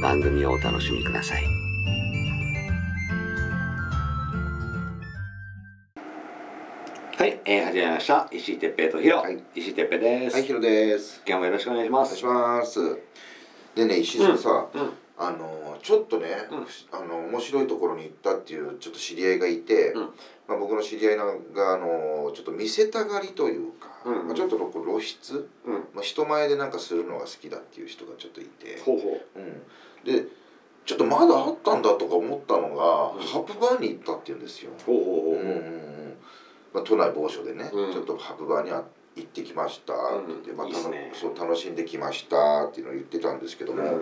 番組をお楽しみください。はい、えー、始めました。石井哲平とヒロ。はい石井哲平です。はい、ヒロです。今日もよろしくお願いします。お願いします。でね、石井さんさ、うん、あのちょっとね、うんあの面白いところに行ったっていうちょっと知り合いがいて、うんまあ僕の知り合いのがあのちょっと見せたがりというか、うんまあちょっとこう露出、うん。まあ人前でなんかするのが好きだっていう人がちょっといて、ほうほうん、で。ちょっとまだあったんだとか思ったのが、うんハプバーに行ったって言うんですよ。う。ほうほうほううんまあ、都内某所でね、うんちょっとハプバーにあ行ってきましたって言って、うんまあいいっすねそう楽しんできましたっていうのを言ってたんですけども、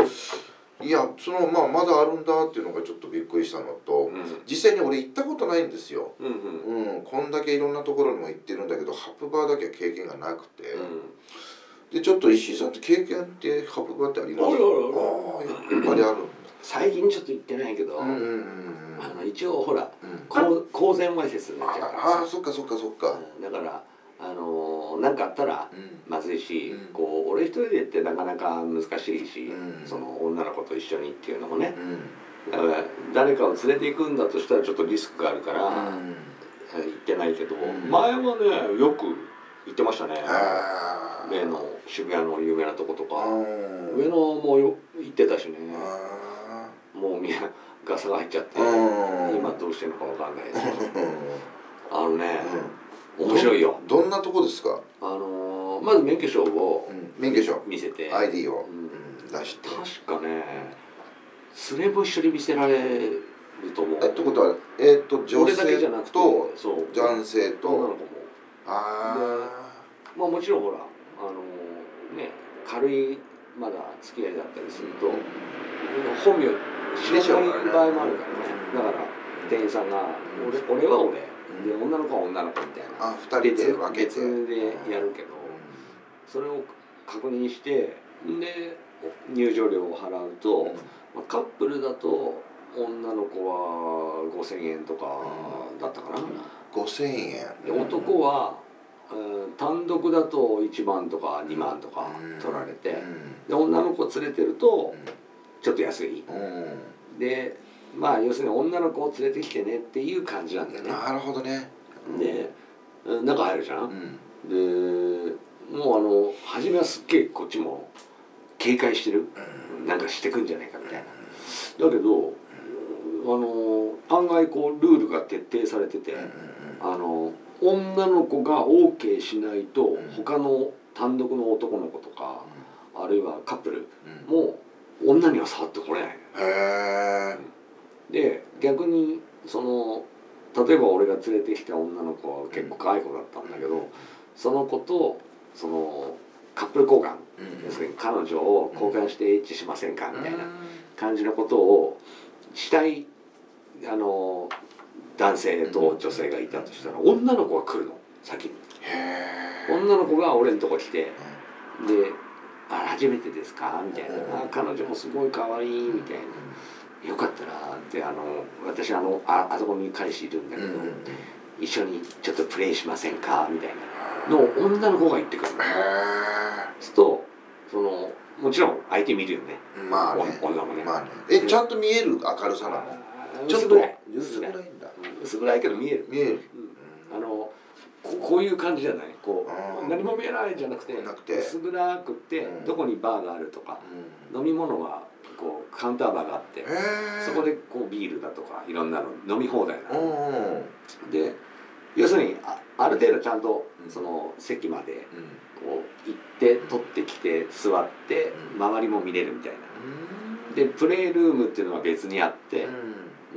いやそのまあまだあるんだっていうのがちょっとびっくりしたのと、うん。実際に俺行ったことないんですよ。うんうん。うん、こんだけいろんなところにも行ってるんだけどハプバーだけは経験がなくて、うん。でちょっと石井さんって経験ってハプバーってあります？あやっぱり。ある最近ちょっと行ってないけど、あの一応ほらうん。公公然わいせつになっちゃうからああそっかそっかそっか、うん。だからあのーなんかあったらうん。まずいし、うん。こう俺一人でってなかなか難しいし、うん。その女の子と一緒にっていうのもね。うん。だから誰かを連れて行くんだとしたらちょっとリスクがあるから、うん。行ってないけど、ん。前はねよく行ってましたね。例の渋谷の有名なとことか、うん。上野もよ行ってたしね、あもうみんなガサが入っちゃって、今どうしてるのかわかんないですけど。うん。あのね、うん。面白いよ。どんなとこですか、あのーまず免許証をうん、免許証。見せて、ID を、出して。確かね連れも一緒に見せられると思う。えってことはえっ、と女俺だけじゃ性なくてと男性と。女の子も。あまあもちろんほらあのーね軽いまだ付き合いだったりすると、本名知らない場合もあるからね。だから店員さんが「俺。俺は俺」で女の子は女の子みたいな。あ二人で分けて。別でやるけどそれを確認してで入場料を払うと、まあ、カップルだと女の子は5,000円とかだったかな、5000円。で男は、うん単独だと1万とか2万とか取られて、で女の子連れてるとちょっと安い。でまあ要するに女の子を連れてきてねっていう感じなんだよね。なるほどね。でうん中入るじゃうん。んでもうあの初めはすっげえこっちも警戒してる。うん。なんかしてくんじゃないかみたいな。だけどあの案外こうルールが徹底されててあの女の子が OK しないとうん。他の単独の男の子とかあるいはカップルも女には触ってこれない。で逆にその例えば俺が連れてきた女の子は結構可愛い子だったんだけどその子とそのカップル交換。要するに彼女を交換してエッチしませんかみたいな感じのことをしたいあの男性と女性がいたとしたら女の子が来るの先に。女の子が俺のとこ来てで「あ初めてですか?」みたいな「あ彼女もすごい可愛いみたいな「よかったら」ってあの私あのああそこに彼氏いるんだけど、一緒にちょっとプレイしませんか？みたいな。のを女の子が言ってくるの。へそうするとそのもちろん相手見るよね。えまあね。お女もね。まあね。えちゃんと見える明るさなの？ちょっと薄暗い。薄薄暗いんだ。うん薄暗いけど見える、見える。うん。あのここういう感じじゃない。こう何も見えないじゃなくてなくて。薄暗くってうん。どこにバーがあるとかうん。飲み物がこうカウンターバーがあってそこでこうビールだとかいろんなの飲み放題なうので要するにあある程度ちゃんとうん。その席までうん。こう行って取ってきて座ってうん。周りも見れるみたいな。うんでプレイルームっていうのが別にあって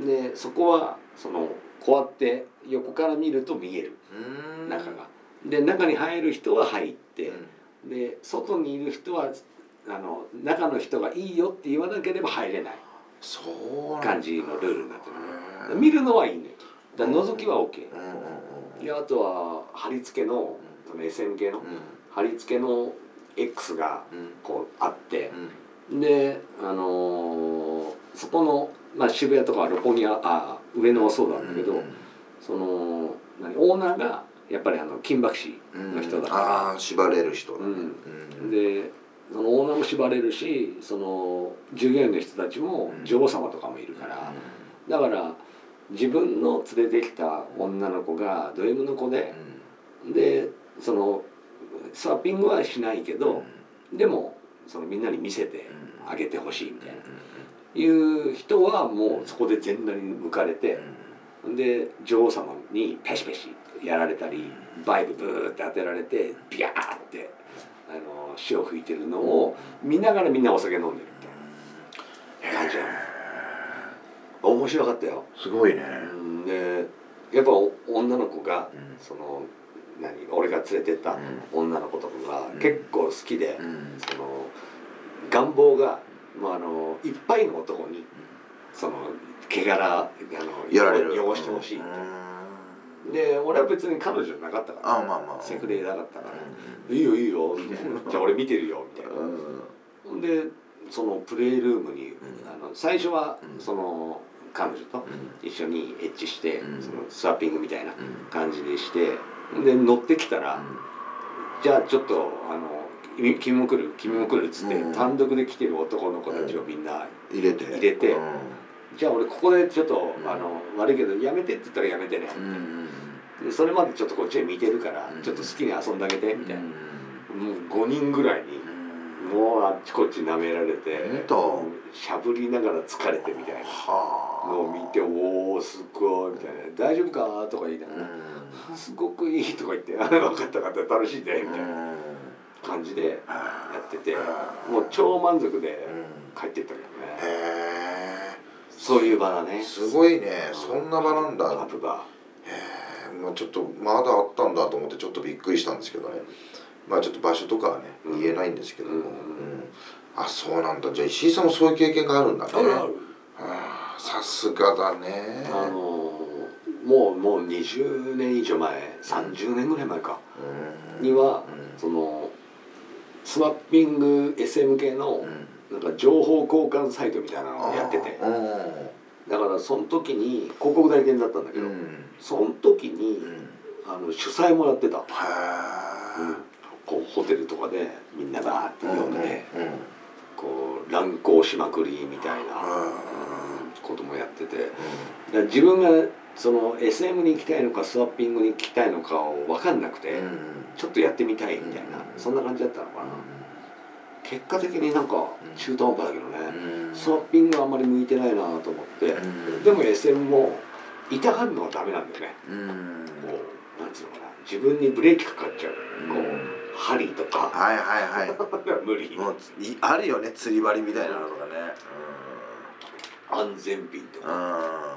でそこはそのこうやって横から見ると見える。うん。中が。で中に入る人は入ってうん。で外にいる人はあの中の人がいいよって言わなければ入れない。感じのルールになってる。見るのはいいねだから覗きは OK うんうんであとは貼り付けのその SM 系のうん。貼り付けの X がうん。こうあってうんであのーそこの、まあ、渋谷とか六本木はあ上野はそうなんだけど、その何オーナーがやっぱりあの金箔師うんの人だかああ縛れる人だね。うん。うんでそのオーナーも縛れるしその従業員の人たちもうん。女王様とかもいるから、だから自分の連れてきた女の子がド M の子ででそのスワッピングはしないけど、でもそのみんなに見せてあげてほしいみたいな、いう人はもうそこで全裸に向かれて、で女王様にペシペシやられたりバイブブーって当てられてビャーってあの潮吹いてるのを見ながらみんなお酒飲んでるみたいな。感じなの面白かったよ、すごいね。うんでやっぱお女の子がうん。その何俺が連れてった女の子とかがうん。結構好きで、うん。その願望が、まあ、あのいっぱいの男にその毛柄あのやられる。汚してほしい、うん。で俺は別に彼女なかったからあまあまあ。セフレなかったから「ういいよいいよ」みたいな「じゃあ俺見てるよ」みたいな。でそのプレイルームに、ん。あの最初はうん。その彼女と一緒にエッチして、うん。そのスワッピングみたいなうん。感じでしてで乗ってきたら、じゃあちょっとあの君君も来る？君も来るっつって、うん。単独で来てる男の子たちをみんな、入れて入れて。うん。じゃあ俺ここでちょっと、うんあの悪いけどやめてって言ったらやめてね、うんでそれまでちょっとこっちで見てるから、うん。ちょっと好きに遊んであげてみたいな、うん。もう5人ぐらいにもうあっちこっち舐められてほんとしゃぶりながら疲れてみたいな。はあ。のを見て「おおすごい」みたいな「大丈夫か?」とか言いながらう「すごくいい」とか言って「あ分かった分かった。楽しいね」みたいな。ん感じでややっててもう超満足でうん。帰ってったけどね。へそういう場だえね。すごいね。そんな場なんだ。ハプバへえまあちょっとまだあったんだと思ってちょっとびっくりしたんですけどね。まあちょっと場所とかはねうん。言えないんですけども、うん。うん。あそうなんだ。じゃあ石井さんもそういう経験があるんだね。ーあさすがだね。あのーもうもう20年以上前30年ぐらい前か。うん。にはうん。そのスワッピング SM 系のうん。なんか情報交換サイトみたいなのをやってて。だからその時に広告代理店だったんだけど、うん。うんその時にうん。あの主催もらってた、へえこうホテルとかでみんなバーって呼んで、うんこう乱行しまくりみたいな、うん。うんこともやってて。自分がその SM に行きたいのかスワッピングに行きたいのかを分かんなくて、うんちょっとやってみたいみたいな、うんそんな感じだったのかな、結果的になんか中途半端だけどね、うん。スワッピングはあんまり向いてないなと思って、うん。でも SM も痛がるのはダメなんだよね。うん。こうなんつうのかな。自分にブレーキかかっちゃう、こううん。針とか。はいはいはい。無理。もういあるよね釣り針みたいなのがね。安全ピンとうん、うん、か、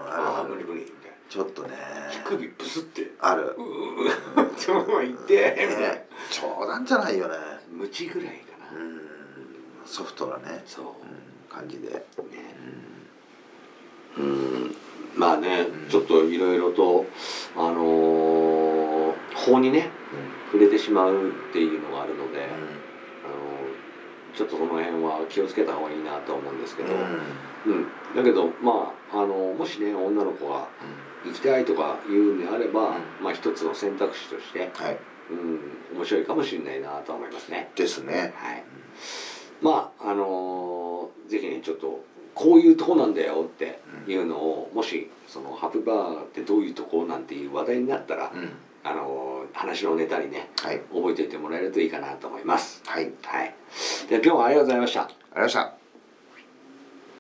ああ無理無理ちょっとね。手首ブスって。ある。うーってもいってみたいなね。冗談じゃないよね。ムチぐらいかな、うん。ソフトなね、そう。うん、感じで、ね。うん。うん。まあね、うん。ちょっといろいろとあのー法にね触れてしまうっていうのがあるので、あのちょっとその辺は気をつけた方がいいなと思うんですけど、うん。だけどまああのもしね女の子が行きたいとか言うんであれば、うまあ一つの選択肢として、はい。うん、面白いかもしれないなと思いますね。ですね。はい、まああのーぜひねちょっとこういうとこなんだよっていうのをもしそのハプバーってどういうとこなんていう話題になったら、うん。あの話のネタにねはい。覚えておいてもらえるといいかなと思います。はい。ありがとうはい。では今日はありがとうございました。ございました